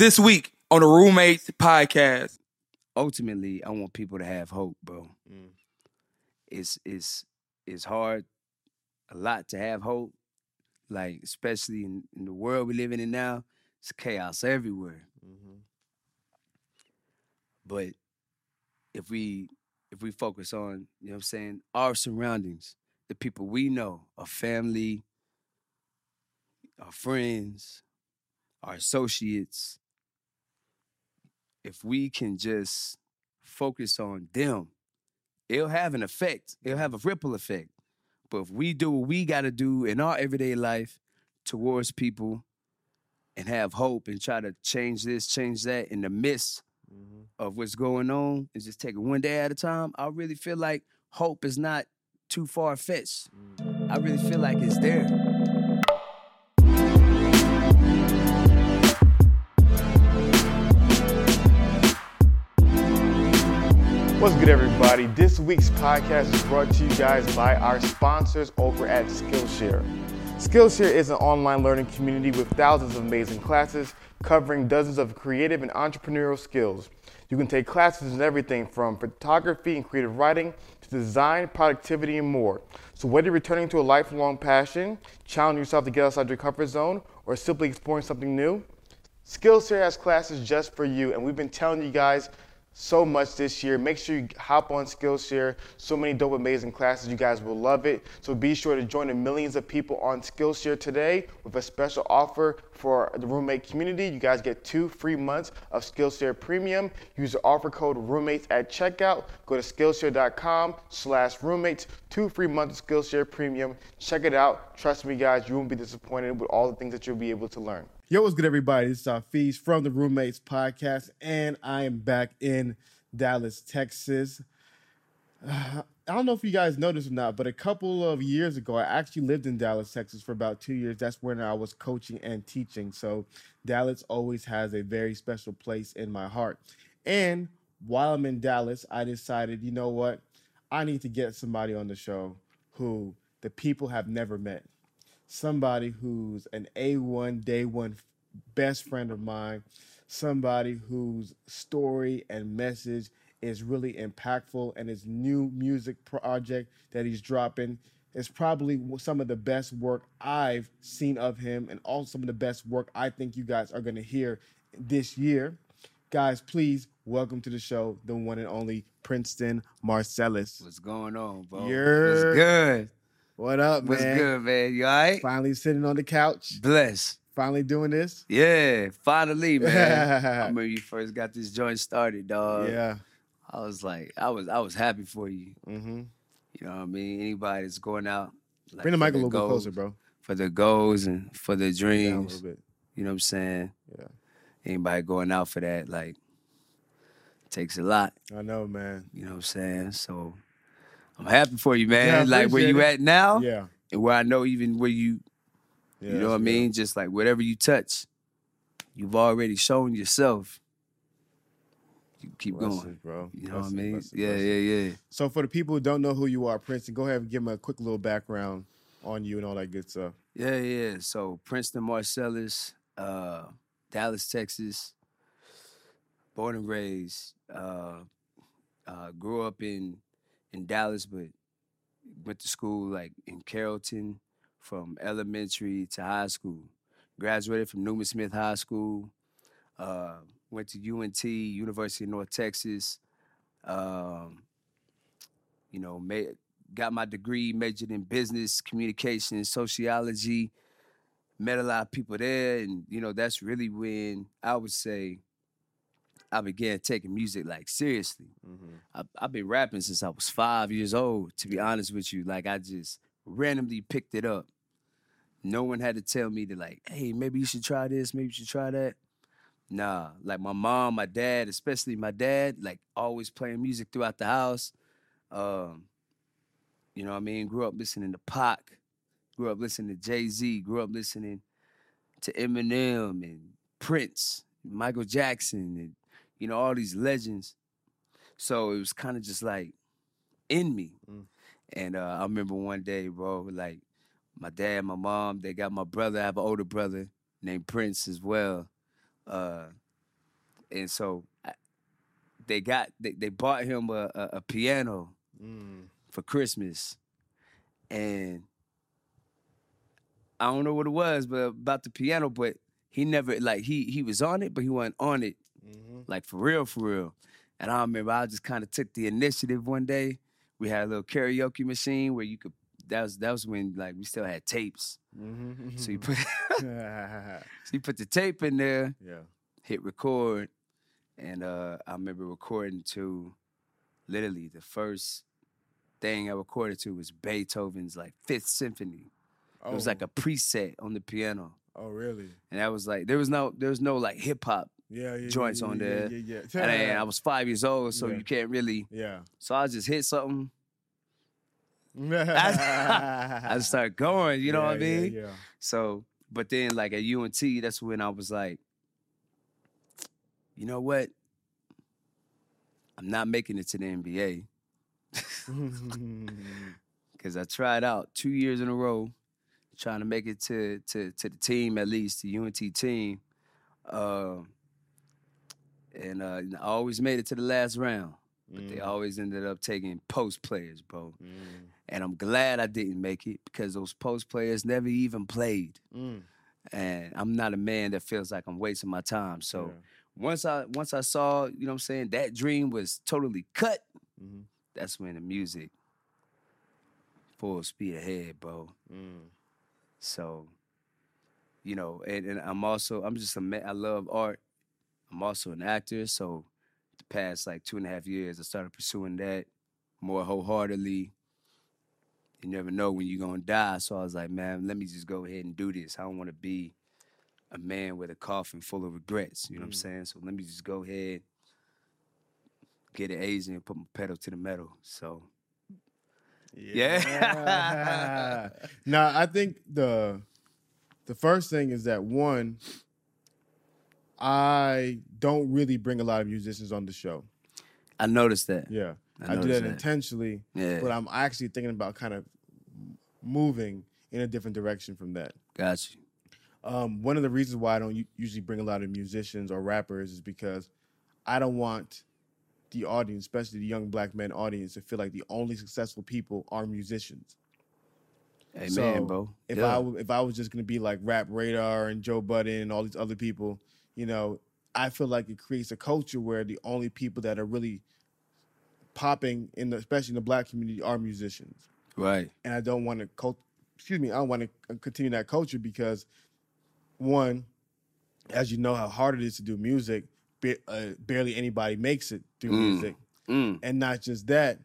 this week on the Roommates Podcast. ultimately, I want people to have hope, bro. Mm. It's it's it's hard, a lot to have hope. Like especially in, in the world we living in now, it's chaos everywhere. Mm-hmm. But if we if we focus on, you know what I'm saying, our surroundings, the people we know, our family, our friends, our associates, if we can just focus on them, it'll have an effect. It'll have a ripple effect. But if we do what we got to do in our everyday life towards people and have hope and try to change this, change that in the midst Mm-hmm. of what's going on and just take it one day at a time, I really feel like hope is not too far fetched. I really feel like it's there. What's good, everybody? This week's podcast is brought to you guys by our sponsors over at Skillshare. Skillshare is an online learning community with thousands of amazing classes covering dozens of creative and entrepreneurial skills. You can take classes in everything from photography and creative writing to design, productivity, and more. So, whether you're returning to a lifelong passion, challenging yourself to get outside your comfort zone, or simply exploring something new, Skillshare has classes just for you, and we've been telling you guys so much this year. Make sure you hop on Skillshare. So many dope, amazing classes. You guys will love it. So be sure to join the millions of people on Skillshare today with a special offer for the roommate community. You guys get two free months of Skillshare Premium. Use the offer code roommates at checkout. Go to Skillshare.com slash roommates. Two free months of Skillshare Premium. Check it out. Trust me, guys, you won't be disappointed with all the things that you'll be able to learn. Yo, what's good, everybody? This is Hafeez from the Roommates Podcast, and I am back in Dallas, Texas. Uh, I don't know if you guys noticed or not, but a couple of years ago, I actually lived in Dallas, Texas for about two years. That's when I was coaching and teaching. So, Dallas always has a very special place in my heart. And while I'm in Dallas, I decided, you know what? I need to get somebody on the show who the people have never met somebody who's an A1 day one best friend of mine, somebody whose story and message is really impactful, and his new music project that he's dropping is probably some of the best work I've seen of him, and also some of the best work I think you guys are going to hear this year. Guys, please welcome to the show the one and only Princeton Marcellis. What's going on, bro? Yer. What's good? What up, What's man? What's good, man? You all right? Finally sitting on the couch, Bless. Finally doing this. Yeah, finally, man. I remember you first got this joint started, dog. yeah. I was like, I was, I was happy for you. Mm-hmm. You know what I mean? Anybody that's going out, like, Bring the mic a little bit goals- closer, bro. for their goals and for a dreams. bit. You know what I'm saying? Yeah. Anybody going out for that, like, takes a lot. I know, man. You know what I'm saying? So I'm happy for you, man. Yeah, like where you appreciate at now, Yeah. and where I know even where you, yeah you know what I mean? Just like whatever you touch, you've already shown yourself. You keep real. going. Blessings, bro. You know what I mean? blessings, yeah, yeah, yeah. So for the people who don't know who you are, Princeton, go ahead and give them a quick little background on you and all that good stuff. Yeah, yeah. So Princeton Marcellis, uh, Dallas, Texas, born and raised. Uh, uh, grew up in in Dallas, but went to school like in Carrollton from elementary to high school. Graduated from Newman Smith High School. Uh, went to UNT, University of North Texas. Um, you know, made, got my degree, majored in business, communication, sociology. Met a lot of people there, and you know that's really when I would say I began taking music like seriously. I, I've been rapping since I was five years old. To be honest with you, like I just randomly picked it up. No one had to tell me to like, hey, maybe you should try this, maybe you should try that. Nah, like my mom, my dad, especially my dad, like always playing music throughout the house. Um, you know what I mean? Grew up listening to Pac, grew up listening to Jay Z, grew up listening to Eminem and Prince, Michael Jackson, and you know, all these legends. So it was kind of just like in me. Mm. And uh, I remember one day, bro, like my dad, my mom, they got my brother. I have an older brother named Prince as well. Uh, and so I, they got they, they bought him a, a, a piano Mm. for Christmas, and I don't know what it was, but about the piano, but he never like he he was on it, but he wasn't on it Mhm. like for real, for real. And I remember I just kind of took the initiative one day. We had a little karaoke machine where you could. That was that was when like we still had tapes. Mhm. So you put so you put the tape in there, yeah. hit record, and uh, I remember recording to literally the first thing I recorded to was Beethoven's like Fifth Symphony. It was like Oh. a preset on the piano, Oh, really? and that was like there was no there was no like hip hop, Yeah, yeah. Joints yeah, on there. Yeah, yeah. and I, I was five years old, so you can't really. Yeah. So I just hit something. I I just started going. You know what I mean? Yeah. So, but then like at UNT, that's when I was like, you know what? I'm not making it to the NBA because I tried out two years in a row, trying to make it to to to the team at least, the UNT team, uh, and uh, I always made it to the last round. But they always ended up taking post players, bro. Mm. And I'm glad I didn't make it because those post players never even played. Mm. and I'm not a man that feels like I'm wasting my time. So Yeah. once I once I saw, you know what I'm saying, that dream was totally cut, Mhm. that's when the music full speed ahead, bro. Mm. So, you know, and, and I'm also I'm just a man, I love art. I'm also an actor, so the past like two and a half years I started pursuing that more wholeheartedly. You never know when you're gonna die. So I was like, man, let me just go ahead and do this. I don't wanna be a man with a coffin full of regrets. You know what I'm mm. saying? So let me just go ahead, get an Asian and put my pedal to the metal. So Yeah. now I think the the first thing is that one, I don't really bring a lot of musicians on the show. I noticed that. Yeah, I I, do that, that. intentionally. Yeah. But I'm actually thinking about kind of moving in a different direction from that. Gotcha. Um, one of the reasons why I don't usually bring a lot of musicians or rappers is because I don't want the audience, especially the young black men audience, to feel like the only successful people are musicians. Amen, So, bro. If Yeah. I if I was just gonna be like Rap Radar and Joe Budden and all these other people, you know, I feel like it creates a culture where the only people that are really popping in the especially in the black community are musicians Right. and I don't want to cult. Excuse me, I don't want to continue that culture because, one, as you know how hard it is to do music, ba- uh, barely anybody makes it through Mm. music, Mm. and not just that,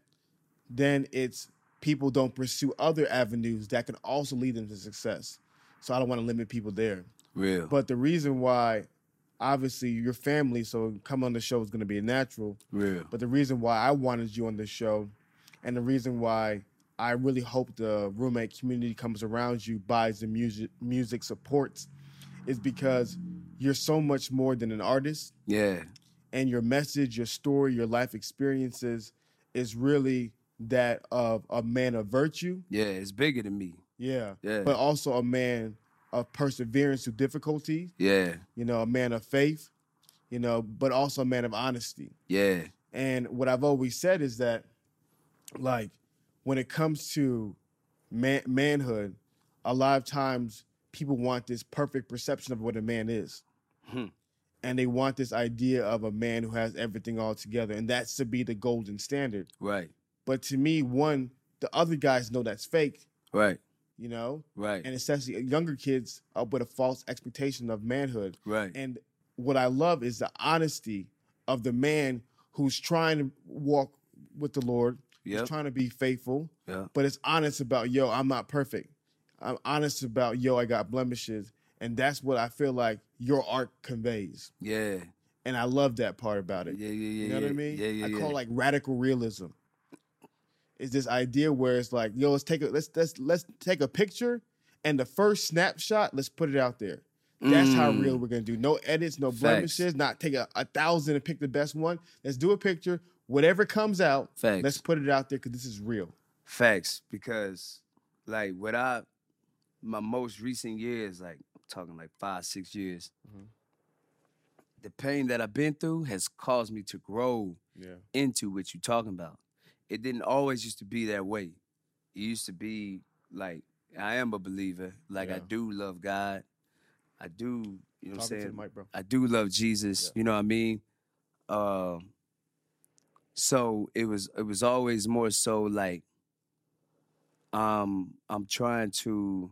then it's people don't pursue other avenues that can also lead them to success. So I don't want to limit people there. Real. But the reason why, obviously, your family, so come on the show is going to be a natural. Real. But the reason why I wanted you on this show, and the reason why I really hope the roommate community comes around you, buys the music, music supports, is because you're so much more than an artist, Yeah. and your message, your story, your life experiences is really that of a man of virtue, Yeah. It's bigger than me. yeah, Yeah. but also a man of perseverance through difficulty, Yeah. you know, a man of faith, you know, but also a man of honesty. Yeah. And what I've always said is that, like, when it comes to man- manhood, a lot of times people want this perfect perception of what a man is. Hmm. And they want this idea of a man who has everything all together. And that's to be the golden standard. Right. But to me, one, the other guys know that's fake, Right. You know? Right. And it especially younger kids up with a false expectation of manhood. right. And what I love is the honesty of the man who's trying to walk with the Lord, Yep. who's trying to be faithful, Yeah. but it's honest about, yo, I'm not perfect. I'm honest about, yo, I got blemishes. And that's what I feel like your art conveys. Yeah. And I love that part about it. Yeah. Yeah. Yeah. You know yeah. what I mean? Yeah. Yeah. I yeah. call it like radical realism. It's this idea where it's like, yo, let's take a let's let's let's take a picture and the first snapshot, let's put it out there. That's how Mm. real we're gonna do. No edits, no Facts. blemishes, not take a, a thousand and pick the best one. Let's do a picture. Whatever comes out, Facts. let's put it out there because this is real. Facts, because like what I my most recent years, like I'm talking like five, six years, Mhm. the pain that I've been through has caused me to grow Yeah. into what you're talking about. It didn't always used to be that way. It used to be like I am a believer. Like I do love God. I do, you know what I'm Talking to saying? the mic, bro. I do love Jesus. Yeah. You know what I mean? Um, so it was it was always more so like um I'm trying to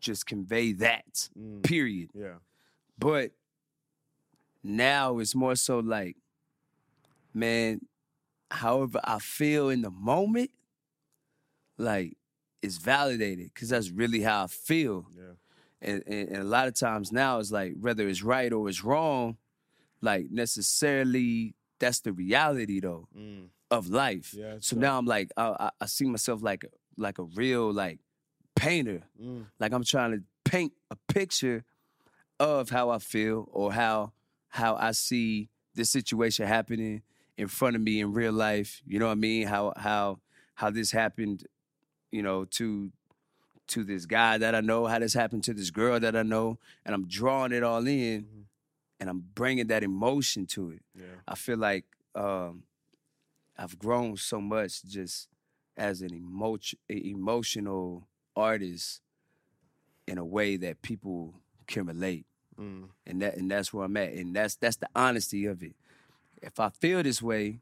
just convey that. Mm, Period. yeah. But now it's more so like, man, however I feel in the moment, like it's validated because that's really how I feel. Yeah. And, and, and a lot of times now it's like whether it's right or it's wrong, like necessarily that's the reality though Mm, of life. yeah. So now I'm like I, I, I see myself like like a real like painter. Mm, Like I'm trying to paint a picture of how I feel or how how I see this situation happening in front of me in real life. You know what I mean? How how how this happened, you know, to to this guy that I know, how this happened to this girl that I know, and I'm drawing it all in Mhm. and I'm bringing that emotion to it. yeah. I feel like um, I've grown so much just as an emotion, emotional artist in a way that people can relate, Mm, and that and that's where I'm at, and that's that's the honesty of it. If I feel this way,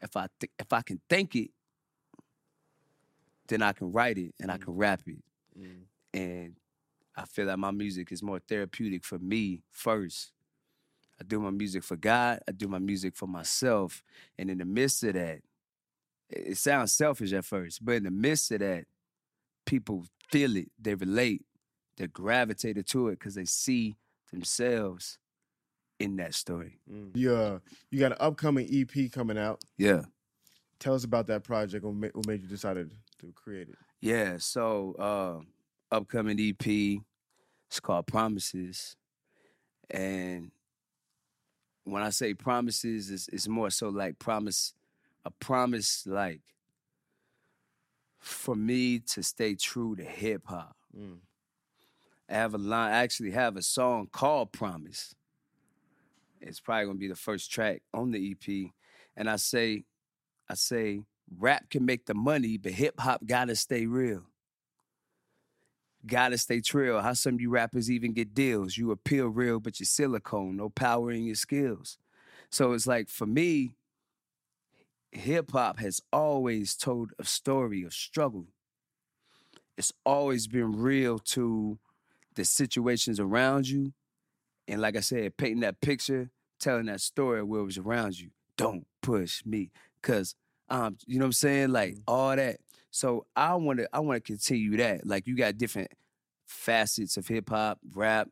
if I th- if I can think it, then I can write it and I can rap it, mm, and I feel like my music is more therapeutic for me first. I do my music for God. I do my music for myself. And in the midst of that, it it sounds selfish at first, but in the midst of that, people feel it, they relate, they're gravitated to it because they see themselves in that story. mm. You, uh, you got an upcoming EP coming out. Yeah. Tell us about that project. What made, what made you decide to create it? Yeah. So uh upcoming EP, it's called Promises. And when I say promises, it's, it's more so like promise, a promise like for me to stay true to hip hop. Mm. I have a line, I actually have a song called Promise. It's probably gonna be the first track on the EP. And I say, I say, rap can make the money, but hip hop gotta stay real. Gotta stay trill. How some of you rappers even get deals? You appeal real, but you're silicone, no power in your skills. So it's like for me, hip hop has always told a story of struggle. It's always been real to the situations around you. And like I said, painting that picture, telling that story where it was around you. Don't push me. Cause um, you know what I'm saying? Like all that. So I wanna I wanna continue that. Like you got different facets of hip hop, rap,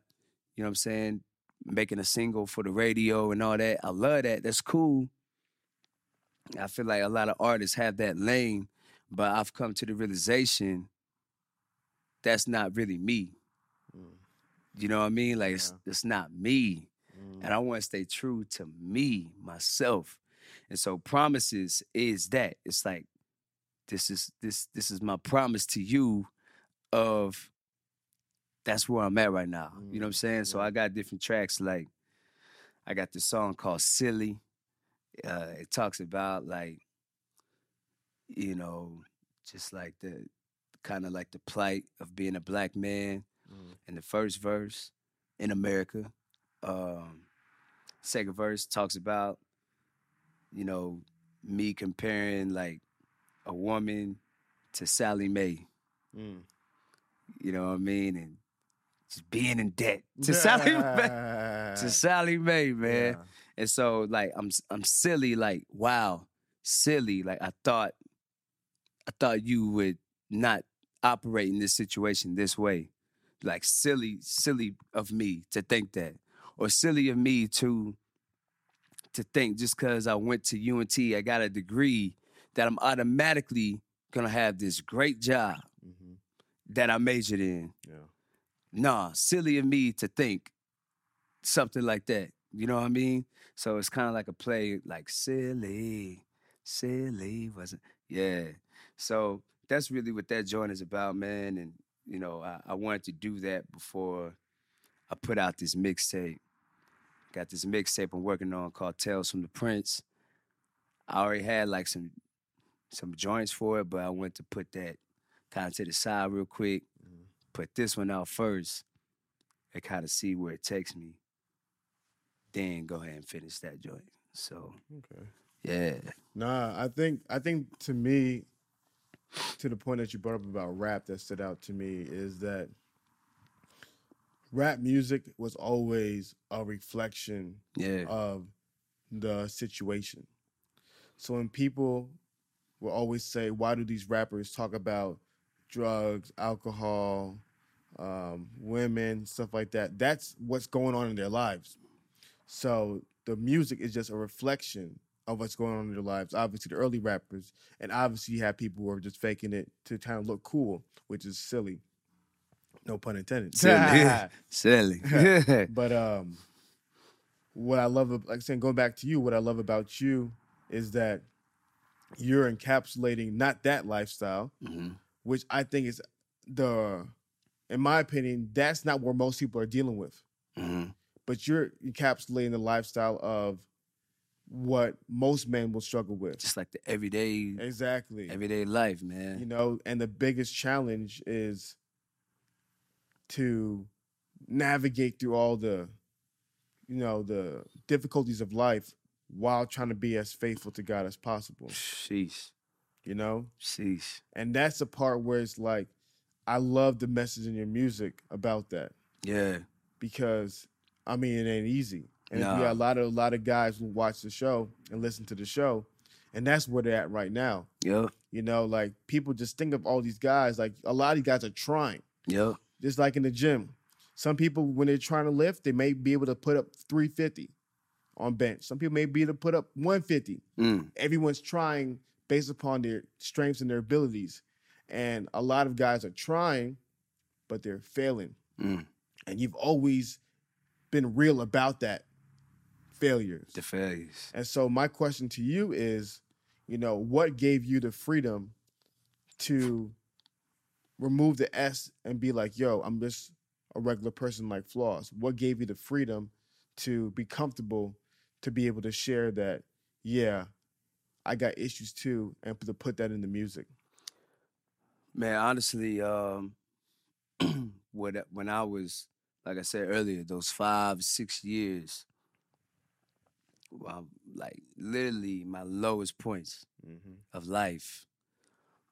you know what I'm saying? Making a single for the radio and all that. I love that. That's cool. I feel like a lot of artists have that lane, but I've come to the realization that's not really me. You know what I mean? Like it's, it's not me. And I want to stay true to me, myself. And so promises is that. It's like this is this this is my promise to you of that's where I'm at right now. You know what I'm saying? So I got different tracks like I got this song called Silly. Uh it talks about like you know, just like the kind of like the plight of being a black man in the first verse in America. Um, second verse talks about, you know, me comparing like a woman to Sallie Mae. Mm. You know what I mean? And just being in debt to Sallie Mae. To Sallie Mae, man. Yeah. And so like I'm I'm silly, like, wow, silly. Like I thought I thought you would not operate in this situation this way. Like silly, silly of me to think that. Or silly of me to to think just because I went to UNT, I got a degree, that I'm automatically gonna have this great job Mhm. that I majored in. Yeah. Nah, silly of me to think something like that. You know what I mean? So it's kind of like a play, like silly, silly wasn't. Yeah. So that's really what that joint is about, man. And you know, I, I wanted to do that before I put out this mixtape. Got this mixtape I'm working on called Tales from the Prince. I already had like some some joints for it, but I went to put that kind of to the side real quick. Mm-hmm. Put this one out first and kind of see where it takes me. Then go ahead and finish that joint. So Okay. yeah. Nah, I think I think to me, to the point that you brought up about rap that stood out to me is that rap music was always a reflection Yeah. of the situation. So when people will always say, "Why do these rappers talk about drugs, alcohol, um, women, stuff like that?" That's what's going on in their lives. So the music is just a reflection of what's going on in their lives. Obviously, the early rappers, and obviously, you have people who are just faking it to kind of look cool, which is silly. No pun intended. Silly. Silly. But um, what I love, ab- like saying, going back to you, what I love about you is that you're encapsulating not that lifestyle, Mhm. which I think is the, in my opinion, that's not where most people are dealing with. Mhm. But you're encapsulating the lifestyle of what most men will struggle with. Just like the everyday Exactly. everyday life, man. you know and the biggest challenge is to navigate through all the you know the difficulties of life while trying to be as faithful to god as possible Sheesh. you know Sheesh. and that's the part where it's like i love the message in your music about that Yeah. because i mean it ain't easy and Nah. got a lot of a lot of guys who watch the show and listen to the show and that's where they're at right now Yeah. you know like people just think of all these guys like a lot of these guys are trying Yep. Just like in the gym. Some people, when they're trying to lift, they may be able to put up 350 on bench. Some people may be able to put up 150. Mm. Everyone's trying based upon their strengths and their abilities. And a lot of guys are trying, but they're failing. Mm. And you've always been real about that failures. The failures. And so my question to you is, you know, what gave you the freedom to remove the S and be like, yo, I'm just a regular person like flaws? What gave you the freedom to be comfortable to be able to share that, yeah, I got issues too, and to put that in the music? Man, honestly, um, what when I was, like I said earlier, those five, six years, well, like literally my lowest points of life.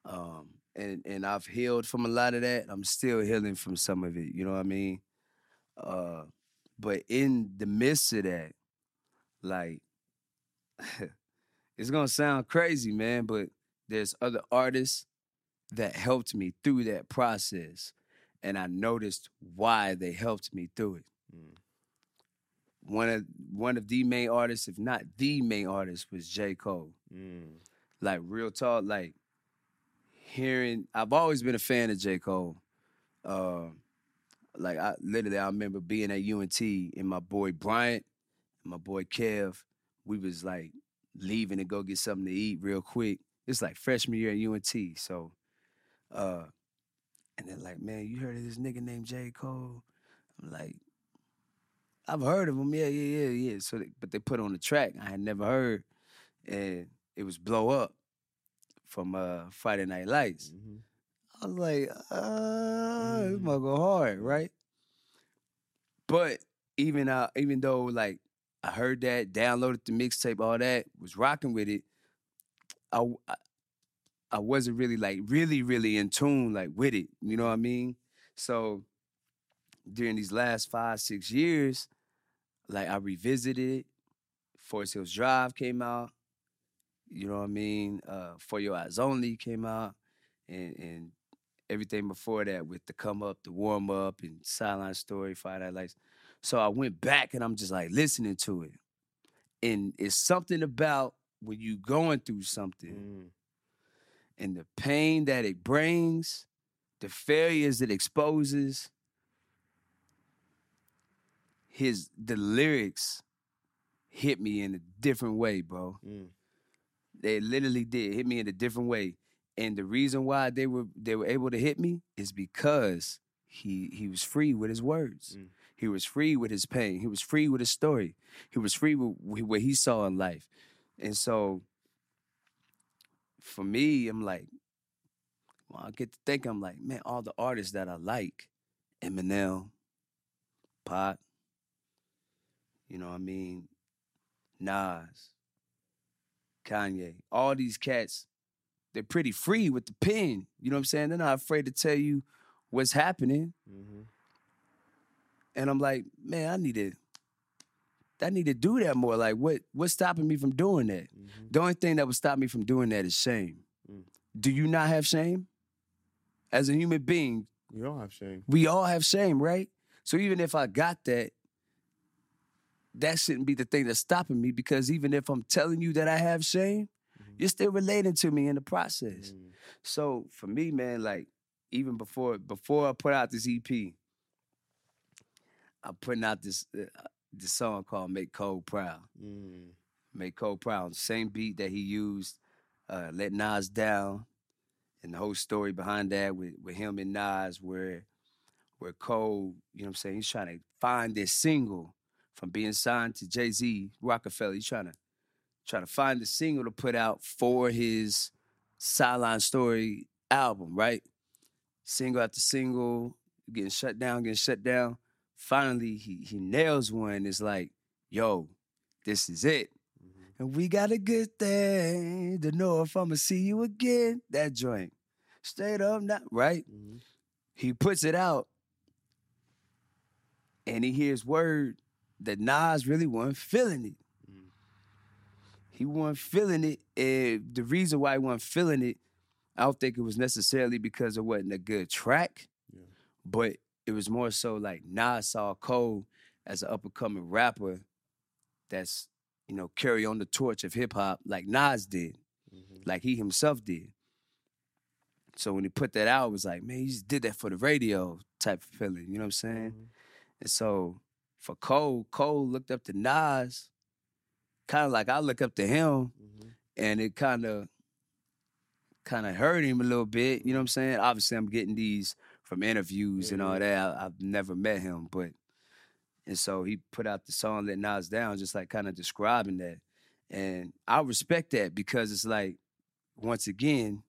Um, and and I've healed from a lot of that. I'm still healing from some of it. You know what I mean? Uh, but in the midst of that, like, it's gonna sound crazy, man, but there's other artists that helped me through that process, and I noticed why they helped me through it. One of one of the main artists, if not the main artist, was J. Cole. Like real talk, like hearing. I've always been a fan of J. Cole. Uh, like I literally, I remember being at UNT and my boy Bryant and my boy Kev. We was like leaving to go get something to eat real quick. It's like freshman year at UNT, so uh, and they're like, man, you heard of this nigga named J. Cole? I'm like, I've heard of him, yeah, yeah, yeah, yeah. So, they, but they put on the track I had never heard, and it was Blow Up from uh, Friday Night Lights. I was like, uh, it's gonna go hard, right? But even uh, even though like I heard that, downloaded the mixtape, all that, was rocking with it, I I wasn't really like really really in tune like with it. You know what I mean? So during these last five six years, like I revisited it. Forest Hills Drive came out. You know what I mean? Uh, For Your Eyes Only came out, and and everything before that with the come up, the warm up, and Sideline Story, Fire Night Lights. So I went back and I'm just like listening to it, and it's something about when you going through something and the pain that it brings, the failures it exposes. His the lyrics hit me in a different way, bro. They literally did hit me in a different way. And the reason why they were they were able to hit me is because he he was free with his words. Mm. He was free with his pain. He was free with his story. He was free with what he saw in life. And so for me, I'm like, well, I get to think, I'm like, man, all the artists that I like, Eminem, Pac, you know what I mean, Nas, Kanye, all these cats, they're pretty free with the pen. You know what I'm saying? They're not afraid to tell you what's happening. Mm-hmm. And I'm like, man, I need to, I need to do that more. Like, what what's stopping me from doing that? Mm-hmm. The only thing that would stop me from doing that is shame. Mm. Do you not have shame? As a human being, we don't have shame. we all have shame, right? So even if I got that, that shouldn't be the thing that's stopping me because even if I'm telling you that I have shame, you're still relating to me in the process. Mm. So for me, man, like even before before I put out this EP, I'm putting out this uh, this song called "Make Cole Proud." Mm. Make Cole Proud, same beat that he used, uh, "Let Nas Down," and the whole story behind that with with him and Nas, where where Cole, you know what I'm saying, he's trying to find this single from being signed to Jay Z Rockefeller. He's trying to trying to find a single to put out for his Sideline Story album, right? Single after single, getting shut down, getting shut down. Finally, he he nails one. It's like, yo, this is it. And we got a good thing to know if I'ma see you again. That joint. Straight up, not right. Mhm. He puts it out and he hears word that Nas really wasn't feeling it. He wasn't feeling it. And the reason why he wasn't feeling it, I don't think it was necessarily because it wasn't a good track, Yeah. but it was more so like Nas saw Cole as an up and coming rapper that's, you know, carry on the torch of hip hop like Nas did, Mhm. like he himself did. So when he put that out, it was like, man, he just did that for the radio type of feeling. You know what I'm saying? Mhm. And so for Cole, Cole looked up to Nas, kind of like I look up to him, Mhm. and it kind of kind of hurt him a little bit. You know what I'm saying? Obviously, I'm getting these from interviews and all Yeah. that. I, I've never met him, but and so he put out the song "Let Nas Down," just like kind of describing that, and I respect that because it's like once again,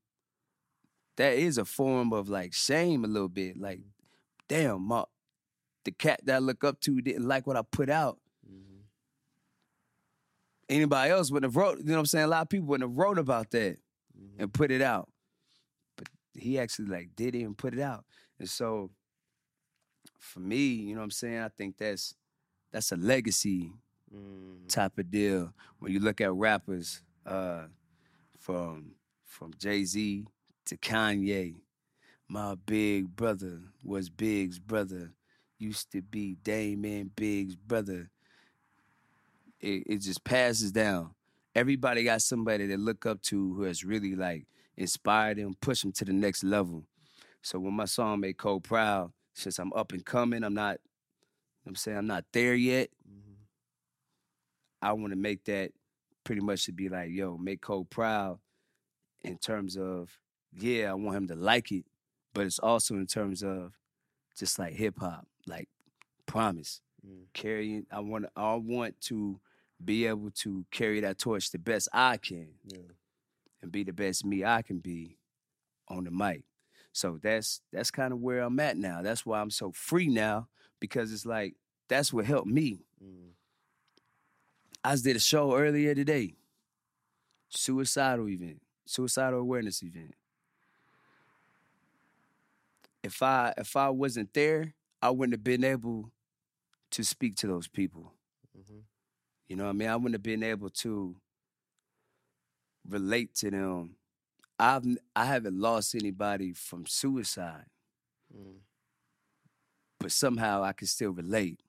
that is a form of like shame a little bit. Like, damn, my, the cat that I look up to didn't like what I put out. Mhm. Anybody else wouldn't have wrote, you know what I'm saying? A lot of people wouldn't have wrote about that Mhm. and put it out. But he actually like did it and put it out. And so for me, you know what I'm saying? I think that's that's a legacy Mhm. type of deal. When you look at rappers, uh, from from Jay Z to Kanye, my big brother was Big's brother, used to be Dame and Big's brother. It, it just passes down. Everybody got somebody they look up to who has really like inspired them, pushed them to the next level. So when my song made Cole proud, since I'm up and coming, I'm not, you know what I'm saying I'm not there yet. Mhm. I want to make that pretty much to be like, yo, make Cole proud in terms of, yeah, I want him to like it, but it's also in terms of just like hip hop, like promise. Mm. Carrying I want I want to be able to carry that torch the best I can Yeah. and be the best me I can be on the mic. So that's that's kind of where I'm at now. That's why I'm so free now because it's like that's what helped me. Mm. I just did a show earlier today. Suicidal event, suicidal awareness event. If I if I wasn't there, I wouldn't have been able to speak to those people. Mhm. You know what I mean? I wouldn't have been able to relate to them. I've I haven't lost anybody from suicide, Mm. but somehow I can still relate.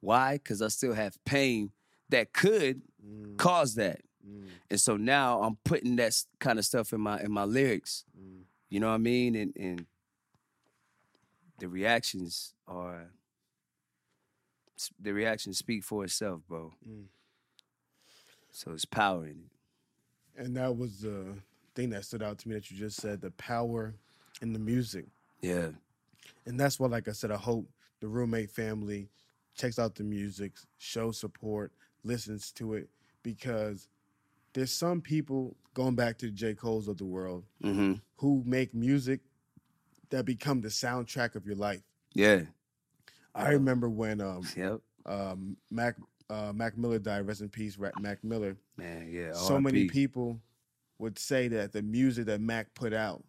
Why? Because I still have pain that could Mm. cause that. Mm. And so now I'm putting that kind of stuff in my in my lyrics. Mm. You know what I mean? And and the reactions are the reactions speak for itself, bro. Mm. So it's power in it. And that was the thing that stood out to me that you just said the power in the music. Yeah. And that's why, like I said, I hope the roommate family checks out the music, shows support, listens to it, because there's some people going back to the J. Cole's of the world Mm-hmm. who make music that become the soundtrack of your life. Yeah. I remember when um, Yep. um, Mac uh, Mac Miller died. Rest in peace, Mac Miller. Man, yeah. so many RIP. people would say that the music that Mac put out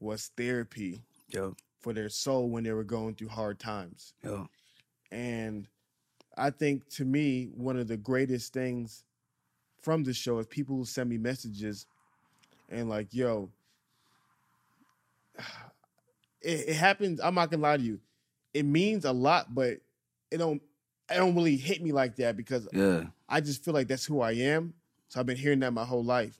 was therapy Yo, for their soul when they were going through hard times. yo. And I think to me, one of the greatest things from the show is people who send me messages and like, yo, it, it happens. I'm not gonna lie to you. It means a lot, but it don't it don't really hit me like that because Yeah. I just feel like that's who I am. So I've been hearing that my whole life.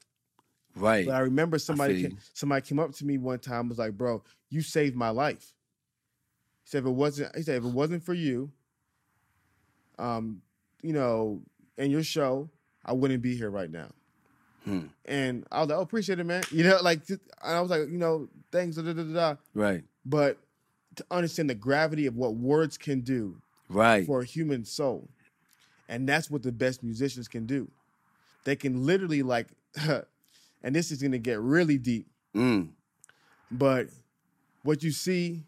Right. But I remember somebody feel came, somebody came up to me one time and was like, "Bro, you saved my life." He said, "If it wasn't," he said, "If it wasn't for you, um, you know, and your show, I wouldn't be here right now." Hmm. And I was like, "Oh, appreciate it, man." You know, like, and I was like, you know, thanks, da, da, da, da. Right. But to understand the gravity of what words can do Right. for a human soul. And that's what the best musicians can do. They can literally like and this is going to get really deep, Mm. but what you see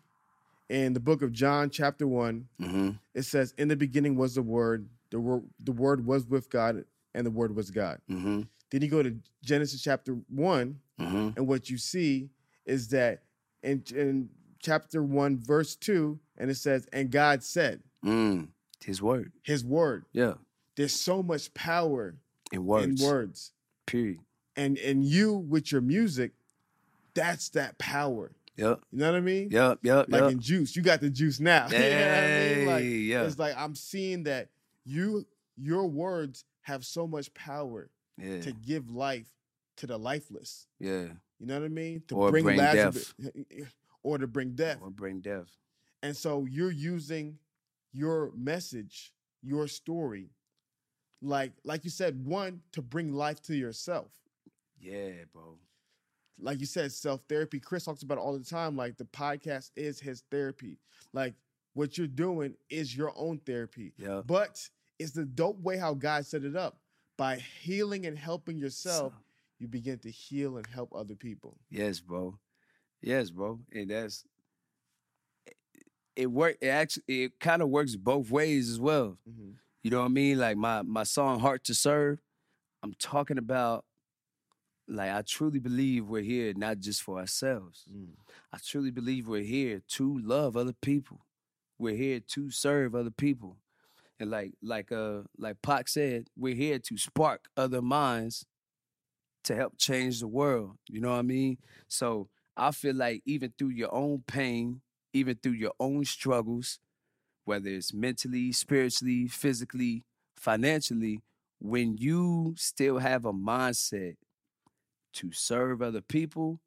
in the book of John chapter 1, Mm-hmm. it says in the beginning was the word, the word the word was with God and the word was God. Mm-hmm. Then you go to Genesis chapter 1 Mm-hmm. and what you see is that in, in chapter 1 verse 2 and it says and God said Mm. His word. his word Yeah. there's so much power In words. in words. Period. And and you with your music, that's that power. Yep. You know what I mean? Yep. Yep. Like yep. in juice, you got the juice now. you know what I mean? Like yeah. it's like I'm seeing that you your words have so much power yeah. to give life to the lifeless. yeah. You know what I mean? To Or bring Lazarus or to bring death. Or bring death. And so you're using your message, your story, like like you said, one to bring life to yourself. Yeah, bro. like you said, self therapy. Chris talks about it all the time. Like the podcast is his therapy. Like what you're doing is your own therapy. Yeah. But it's the dope way how God set it up. By healing and helping yourself, So- you begin to heal and help other people. Yes, bro. Yes, bro. And that's it work it actually it kind of works both ways as well. Mhm. You know what I mean? Like my my song Heart to Serve, I'm talking about like I truly believe we're here not just for ourselves. Mm. I truly believe we're here to love other people. We're here to serve other people. And like like uh like Pac said, we're here to spark other minds to help change the world. You know what I mean? So I feel like even through your own pain, even through your own struggles, whether it's mentally, spiritually, physically, financially, when you still have a mindset to serve other people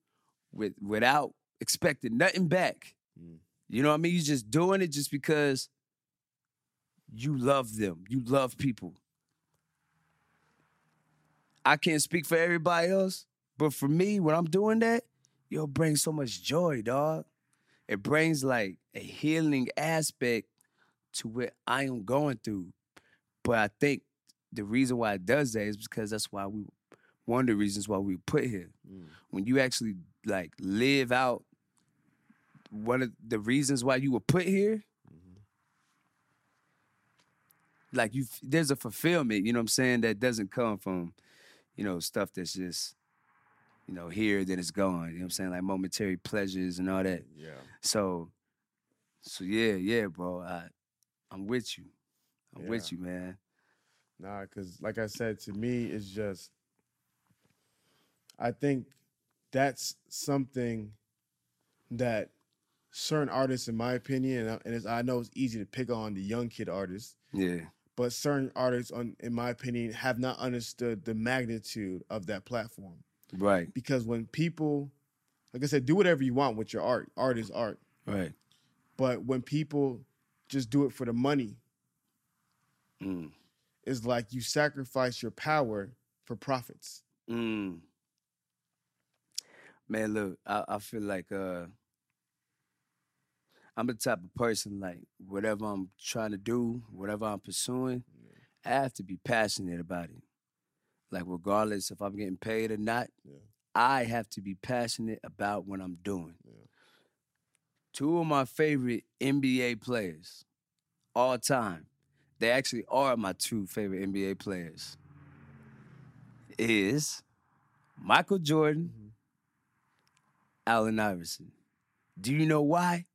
with without expecting nothing back. Mm. You know what I mean? You're just doing it just because you love them. You love people. I can't speak for everybody else, but for me, when I'm doing that, yo, it brings so much joy, dog. It brings like a healing aspect to what I am going through. But I think the reason why it does that is because that's why we one of the reasons why we were put here. Mm. When you actually like live out one of the reasons why you were put here, like you there's a fulfillment, you know what I'm saying, that doesn't come from, you know, stuff that's just, you know, here, then it's gone. You know what I'm saying? Like momentary pleasures and all that. Yeah. So so yeah, yeah, bro. I I'm with you. I'm with you, man. Nah, because like I said, to me, it's just I think that's something that certain artists, in my opinion, and I, and it's, I know it's easy to pick on the young kid artists, Yeah. but certain artists, on, in my opinion, have not understood the magnitude of that platform. Right. Because when people, like I said, do whatever you want with your art. Art is art. Right. But when people just do it for the money, Mm. it's like you sacrifice your power for profits. Mm. Man, look, I, I feel like uh I'm the type of person like whatever I'm trying to do, whatever I'm pursuing, I have to be passionate about it. Like regardless if I'm getting paid or not, Yeah. I have to be passionate about what I'm doing. Two of my favorite NBA players all time, they actually are my two favorite NBA players. Is Michael Jordan, Mm-hmm. Allen Iverson. Do you know why?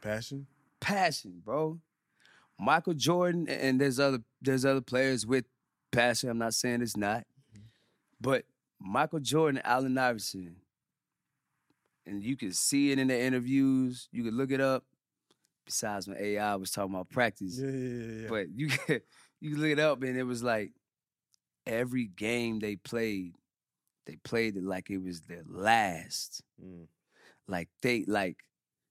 Passion. passion, bro. Michael Jordan and there's other there's other players with passion. I'm not saying it's not, but Michael Jordan, Allen Iverson, and you can see it in the interviews. You can look it up. Besides when AI was talking about practice, Yeah, yeah, yeah. yeah. but you can you can look it up and it was like every game they played, they played it like it was their last. Mm. Like they like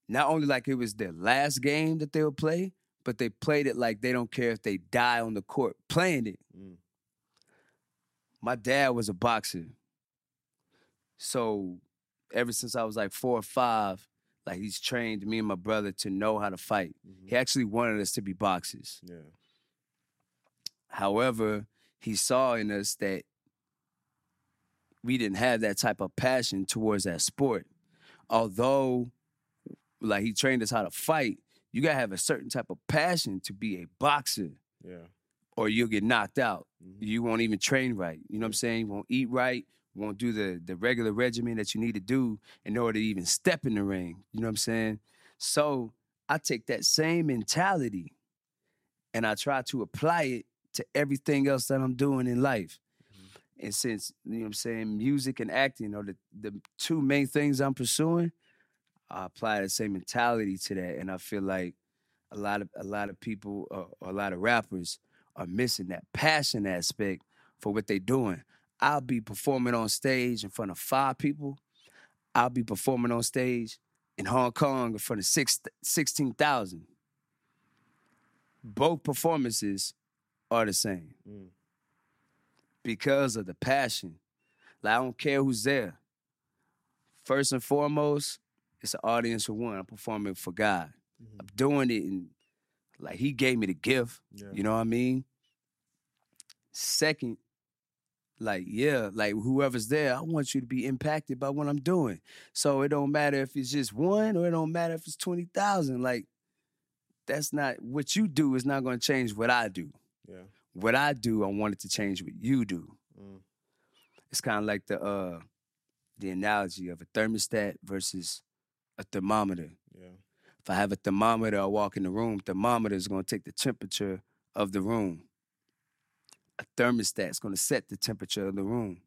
not only like it was their last game that they would play, but they played it like they don't care if they die on the court playing it. Mm. My dad was a boxer. So ever since I was like four or five, like he's trained me and my brother to know how to fight. He mm-hmm. actually wanted us to be boxers. Yeah. However, he saw in us that we didn't have that type of passion towards that sport. Although, like he trained us how to fight, you gotta have a certain type of passion to be a boxer, Yeah. Or you'll get knocked out. Mhm. You won't even train right. You know what I'm saying? You won't eat right. You won't do the the regular regimen that you need to do in order to even step in the ring. You know what I'm saying? So I take that same mentality and I try to apply it to everything else that I'm doing in life. And since, you know what I'm saying, music and acting are the, the two main things I'm pursuing, I apply the same mentality to that. And I feel like a lot of a lot of people uh, a lot of rappers are missing that passion aspect for what they're doing. I'll be performing on stage in front of five people. I'll be performing on stage in Hong Kong in front of six, 16,000. Both performances are the same Mm. because of the passion. Like, I don't care who's there. First and foremost, it's an audience of one. I'm performing for God. I'm doing it and like He gave me the gift. Yeah. You know what I mean? Second, like, yeah, like whoever's there, I want you to be impacted by what I'm doing. So it don't matter if it's just one or it don't matter if it's 20,000. Like, that's not what you do is not going to change what I do. Yeah. What I do, I want it to change what you do. Mm. It's kind of like the uh the analogy of a thermostat versus a thermometer. Yeah. If I have a thermometer, I walk in the room, thermometer is going to take the temperature of the room. A thermostat is going to set the temperature of the room.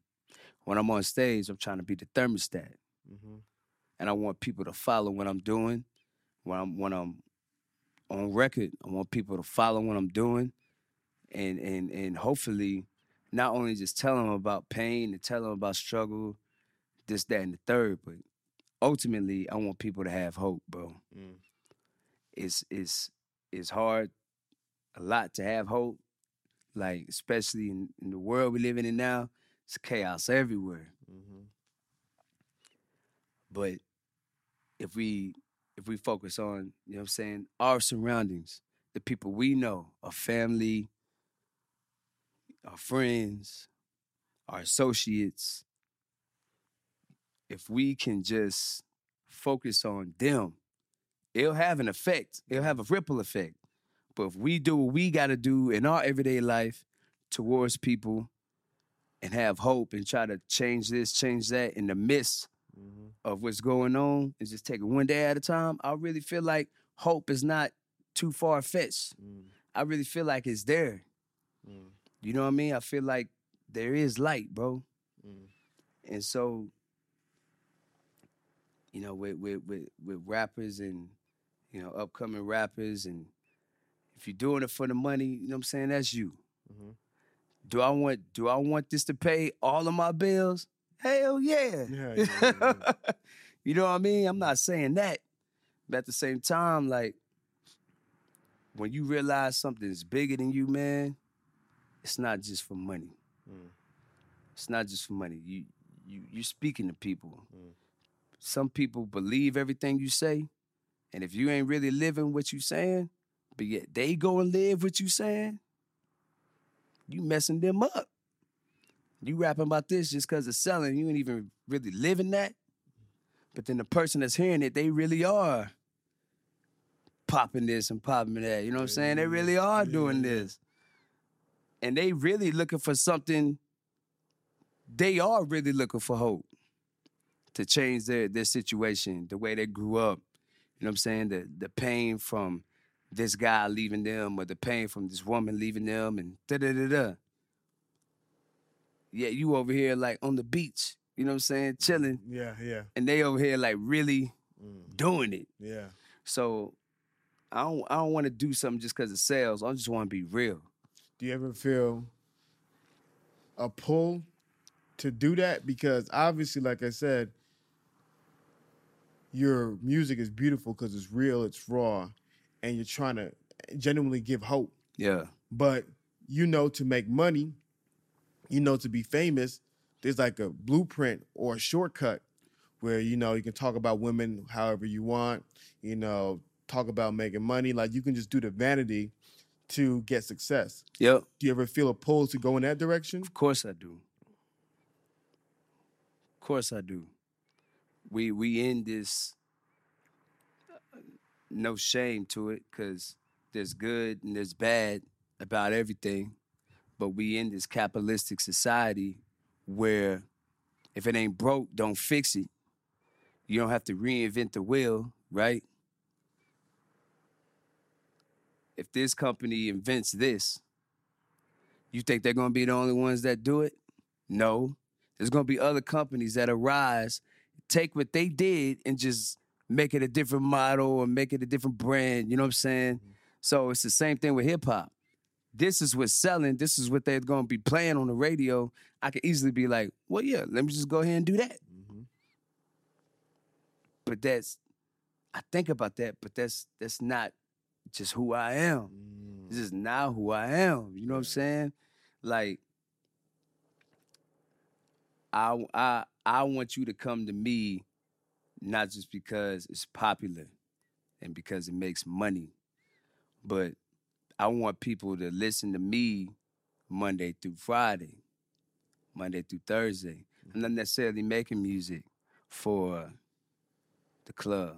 When I'm on stage, I'm trying to be the thermostat. Mm-hmm. And I want people to follow what I'm doing. When I'm when I'm on record, I want people to follow what I'm doing. And and and hopefully not only just tell them about pain and tell them about struggle, this, that, and the third, but ultimately I want people to have hope, bro Mm. it's it's it's hard a lot to have hope like especially in, in the world we're living in now it's chaos everywhere Mm-hmm. but if we if we focus on you know what i'm saying our surroundings the people we know our family our friends our associates if we can just focus on them it'll have an effect. It'll have a ripple effect. But if we do what we got to do in our everyday life towards people and have hope and try to change this, change that in the midst Mm-hmm. of what's going on and just take it one day at a time, I really feel like hope is not too far fetched. Mm. I really feel like it's there. Mm. You know what I mean? I feel like there is light, bro. Mm. And so, you know, with with with, with rappers and you know upcoming rappers, and if you're doing it for the money, you know what I'm saying? That's you. Mhm. Do I want Do I want this to pay all of my bills? Hell yeah. Yeah, yeah, yeah, yeah. you know what I mean? I'm not saying that, but at the same time, like when you realize something's bigger than you, man, it's not just for money. Mm. It's not just for money. You you you're speaking to people. Mm. Some people believe everything you say, And if you ain't really living what you saying, but yet they go and live what you saying, you messing them up. You rapping about this just because it's selling, you ain't even really living that. But then the person that's hearing it, they really are popping this and popping that. You know what I'm saying? They really are doing this. And they really looking for something, they are really looking for hope to change their their situation, the way they grew up. You know what I'm saying? The the pain from this guy leaving them or the pain from this woman leaving them and da da da da. Yeah, you over here like on the beach, you know what I'm saying, chilling, Yeah, yeah, and they over here like really Mm. doing it. yeah. So I don't I don't want to do something just because it sells. I just want to be real. Do you ever feel a pull to do that? Because obviously, like I said, your music is beautiful because it's real, it's raw, and you're trying to genuinely give hope. Yeah. But you know, to make money, you know, to be famous, there's like a blueprint or a shortcut where you know you can talk about women however you want, you know, talk about making money. Like you can just do the vanity to get success. Yep. Do you ever feel a pull to go in that direction? Of course I do. Of course I do. We we in this no shame to it because there's good and there's bad about everything, but we in this capitalistic society where if it ain't broke, don't fix it. You don't have to reinvent the wheel, right? If this company invents this, you think they're gonna be the only ones that do it? No. There's gonna be other companies that arise, take what they did and just make it a different model or make it a different brand. You know what I'm saying? Mm-hmm. So it's the same thing with hip hop. This is what's selling. This is what they're gonna be playing on the radio. I could easily be like, well, yeah, let me just go ahead and do that. Mm-hmm. But that's, I think about that, but that's that's not just who I am. This mm. is not who I am. You know what I'm saying? Like, I I I want you to come to me, not just because it's popular and because it makes money, but I want people to listen to me Monday through Friday, Monday through Thursday. I'm not necessarily making music for the club.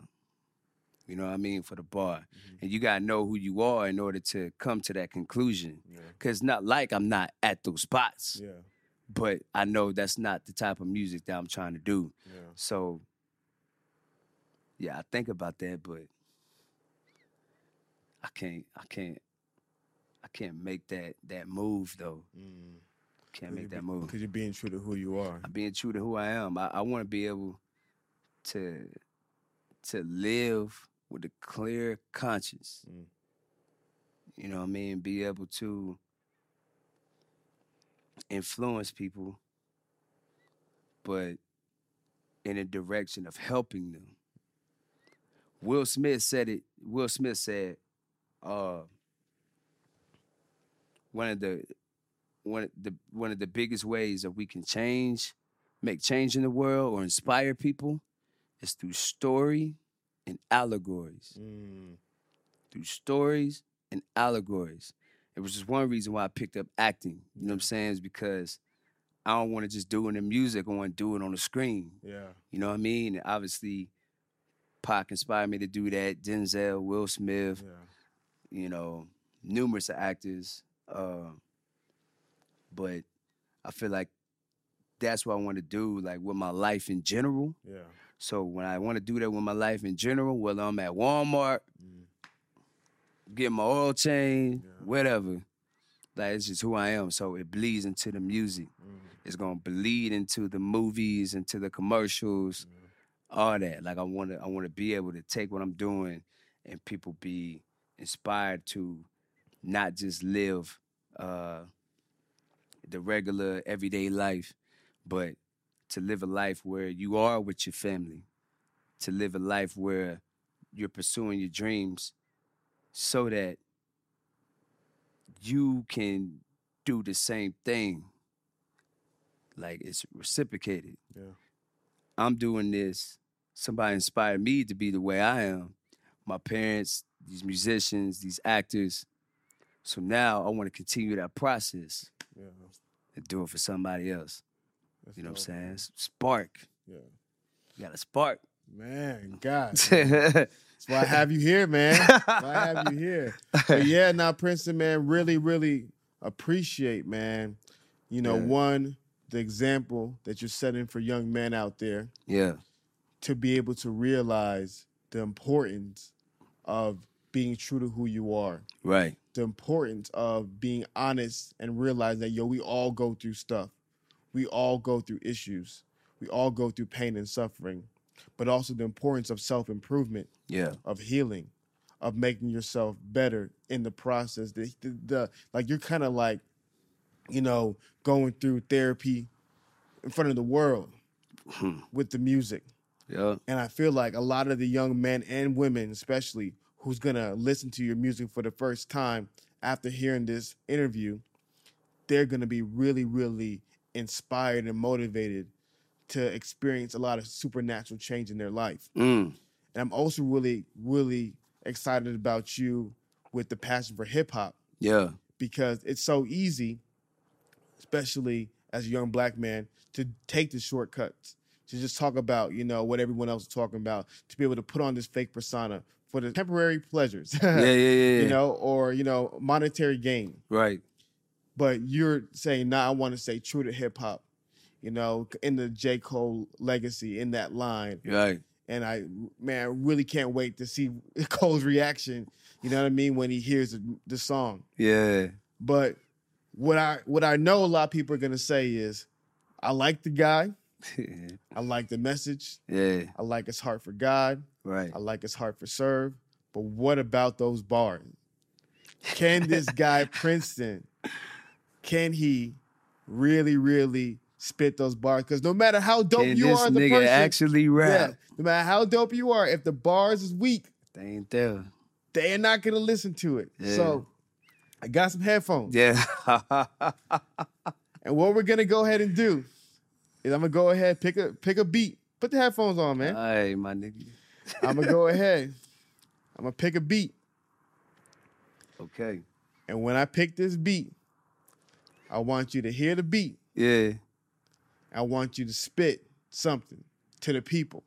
You know what I mean? For the bar. Mm-hmm. And you gotta know who you are in order to come to that conclusion. Cause it's not like I'm not at those spots. Yeah, But I know that's not the type of music that I'm trying to do. yeah. So yeah, I think about that, but I can't I can't I can't make that that move though. Can't make that move. Because you're being true to who you are. I'm being true to who I am. I, I want to be able to to live with a clear conscience. Mm. You know what I mean? Be able to influence people, but in a direction of helping them. Will Smith said it. Will Smith said, uh, one of the one of the one of the biggest ways that we can change, make change in the world or inspire people is through story and allegories. Mm. Through stories and allegories. It was just one reason why I picked up acting. You know what I'm saying? Is because I don't want to just do it in music. I want to do it on the screen. Yeah, You know what I mean? And obviously, Pac inspired me to do that. Denzel, Will Smith, yeah. you know, numerous actors. Uh, but I feel like that's what I want to do, like with my life in general. Yeah. So when I want to do that with my life in general, whether I'm at Walmart, getting my oil change, whatever, like it's just who I am. So it bleeds into the music. It's gonna bleed into the movies, into the commercials, all that. Like I want to, I want to be able to take what I'm doing, and people be inspired to not just live uh, the regular everyday life, but to live a life where you are with your family, to live a life where you're pursuing your dreams so that you can do the same thing. Like it's reciprocated. Yeah. I'm doing this. Somebody inspired me to be the way I am, my parents, these musicians, these actors. So now I want to continue that process Yeah. and do it for somebody else. That's You know what I'm saying? man. Spark. Yeah. You got a spark. Man, God. That's why I have you here, man. Why I have you here. But yeah, now Princeton, man, really, really appreciate, man. You know, Yeah. one, the example that you're setting for young men out there Yeah. to be able to realize the importance of being true to who you are, right. the importance of being honest and realize that yo, we all go through stuff. We all go through issues. We all go through pain and suffering, but also the importance of self-improvement Yeah, of healing, of making yourself better in the process. The, the, the like you're kind of like, you know, going through therapy in front of the world with the music. yeah, And I feel like a lot of the young men and women, especially who's gonna listen to your music for the first time after hearing this interview, they're gonna be really, really inspired and motivated to experience a lot of supernatural change in their life. mm, And I'm also really, really excited about you with the passion for hip hop. Yeah, because it's so easy, especially as a young black man, to take the shortcuts, to just talk about, you know, what everyone else is talking about, to be able to put on this fake persona for the temporary pleasures, yeah, yeah, yeah, you know, or, you know, monetary gain. right. But you're saying, nah, I want to stay true to hip hop, you know, in the J. Cole legacy, in that line Right. and I man really can't wait to see Cole's reaction. You know what I mean when he hears the, the song. Yeah. But what I what I know a lot of people are gonna say is, I like the guy, I like the message, yeah. I like his heart for God, Right. I like his heart for serve. But what about those bars? Can this guy Princeton, can he really really spit those bars? Because no matter how dope Can you are, as a nigga person, actually yeah, rap? no matter how dope you are, if the bars is weak, They ain't there. they're not gonna listen to it. Yeah. So I got some headphones. Yeah. And what we're gonna go ahead and do is I'm gonna go ahead, pick a pick a beat. Put the headphones on, man. All right, my nigga. I'm gonna go ahead. I'm gonna pick a beat. Okay. And when I pick this beat, I want you to hear the beat. Yeah. I want you to spit something to the people.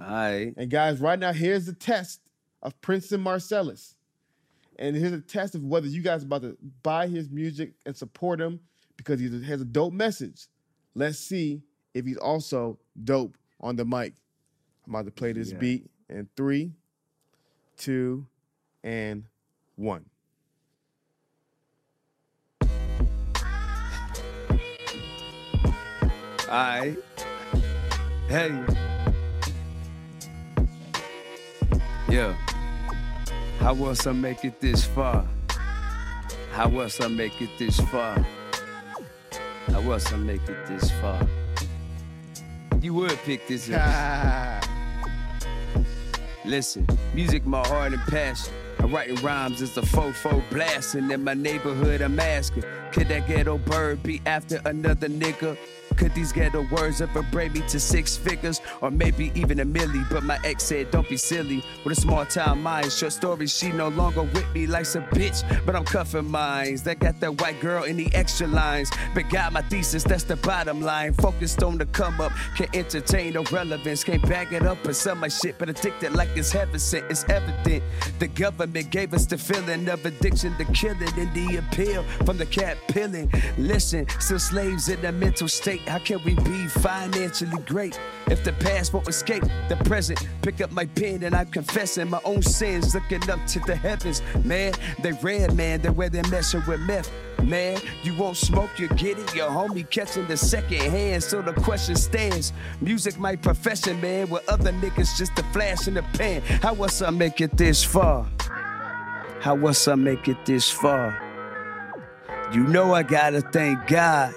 All right. And guys, right now, here's the test of Princeton Marcellis. And here's a test of whether you guys are about to buy his music and support him because he has a dope message. Let's see if he's also dope on the mic. I'm about to play this Yeah. beat in three, two, and one. All right. Hey. Yeah. How else I make it this far? How else I make it this far? How else I make it this far? You would pick this up. Listen, music my heart and passion. I'm writing rhymes as a fofo blasting in my neighborhood. I'm asking, could that ghetto bird be after another nigga? Could these ghetto words ever bring me to six figures or maybe even a milli? But my ex said, don't be silly. With a small town mind, short story, she no longer with me like a bitch. But I'm cuffing minds that got that white girl in the extra lines. But got my thesis, that's the bottom line. Focused on the come up, can entertain no relevance. Can't back it up or sell my shit, but addicted like it's heaven sent. It's evident the government gave us the feeling of addiction to killing and the appeal from the cat pilling. Listen, still slaves in a mental state. How can we be financially great if the past won't escape the present? Pick up my pen and I'm confessing my own sins, looking up to the heavens. Man, they red, man, they where they're messing with meth. Man, you won't smoke, you get it. Your homie catching the second hand, so the question stands. Music my profession, man, with other niggas just a flash in the pan. How was I make it this far? How was I make it this far? You know I gotta thank God.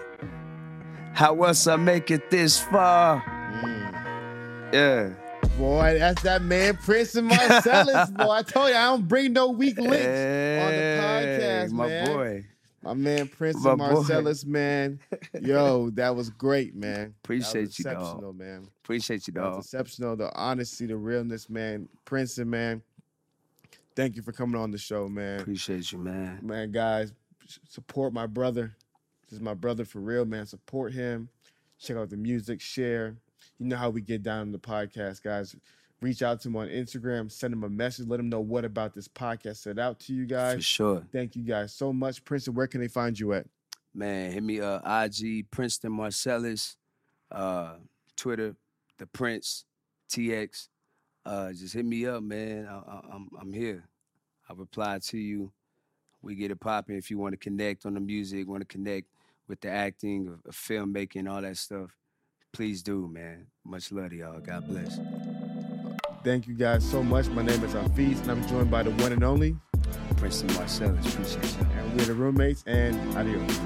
How else I make it this far? Mm. Yeah. Boy, that's that man, Princeton Marcellis. boy, I told you I don't bring no weak links on the podcast, Hey, my man. boy. My man, Prince My boy. Marcellis, man. Yo, that was great, man. Appreciate you, dog. exceptional, man. Appreciate you, dog. exceptional. The honesty, the realness, man. Princeton, man. Thank you for coming on the show, man. Appreciate you, man. Man, guys, support my brother. This is my brother for real, man. Support him. Check out the music, share. You know how we get down in the podcast, guys. Reach out to him on Instagram, send him a message, let him know what about this podcast set out to you guys. For sure. Thank you guys so much. Princeton, where can they find you at? Man, hit me uh IG Princeton Marcellis, uh Twitter, the Prince, TX. Uh just hit me up, man. I, I, I'm I'm here. I reply to you. We get it popping. If you want to connect on the music, want to connect with the acting, filmmaking, all that stuff, please do, man. Much love to y'all. God bless. Thank you guys so much. My name is Hafeez, and I'm joined by the one and only, Princeton Marcellis, appreciate y'all. and we're the roommates, and adios.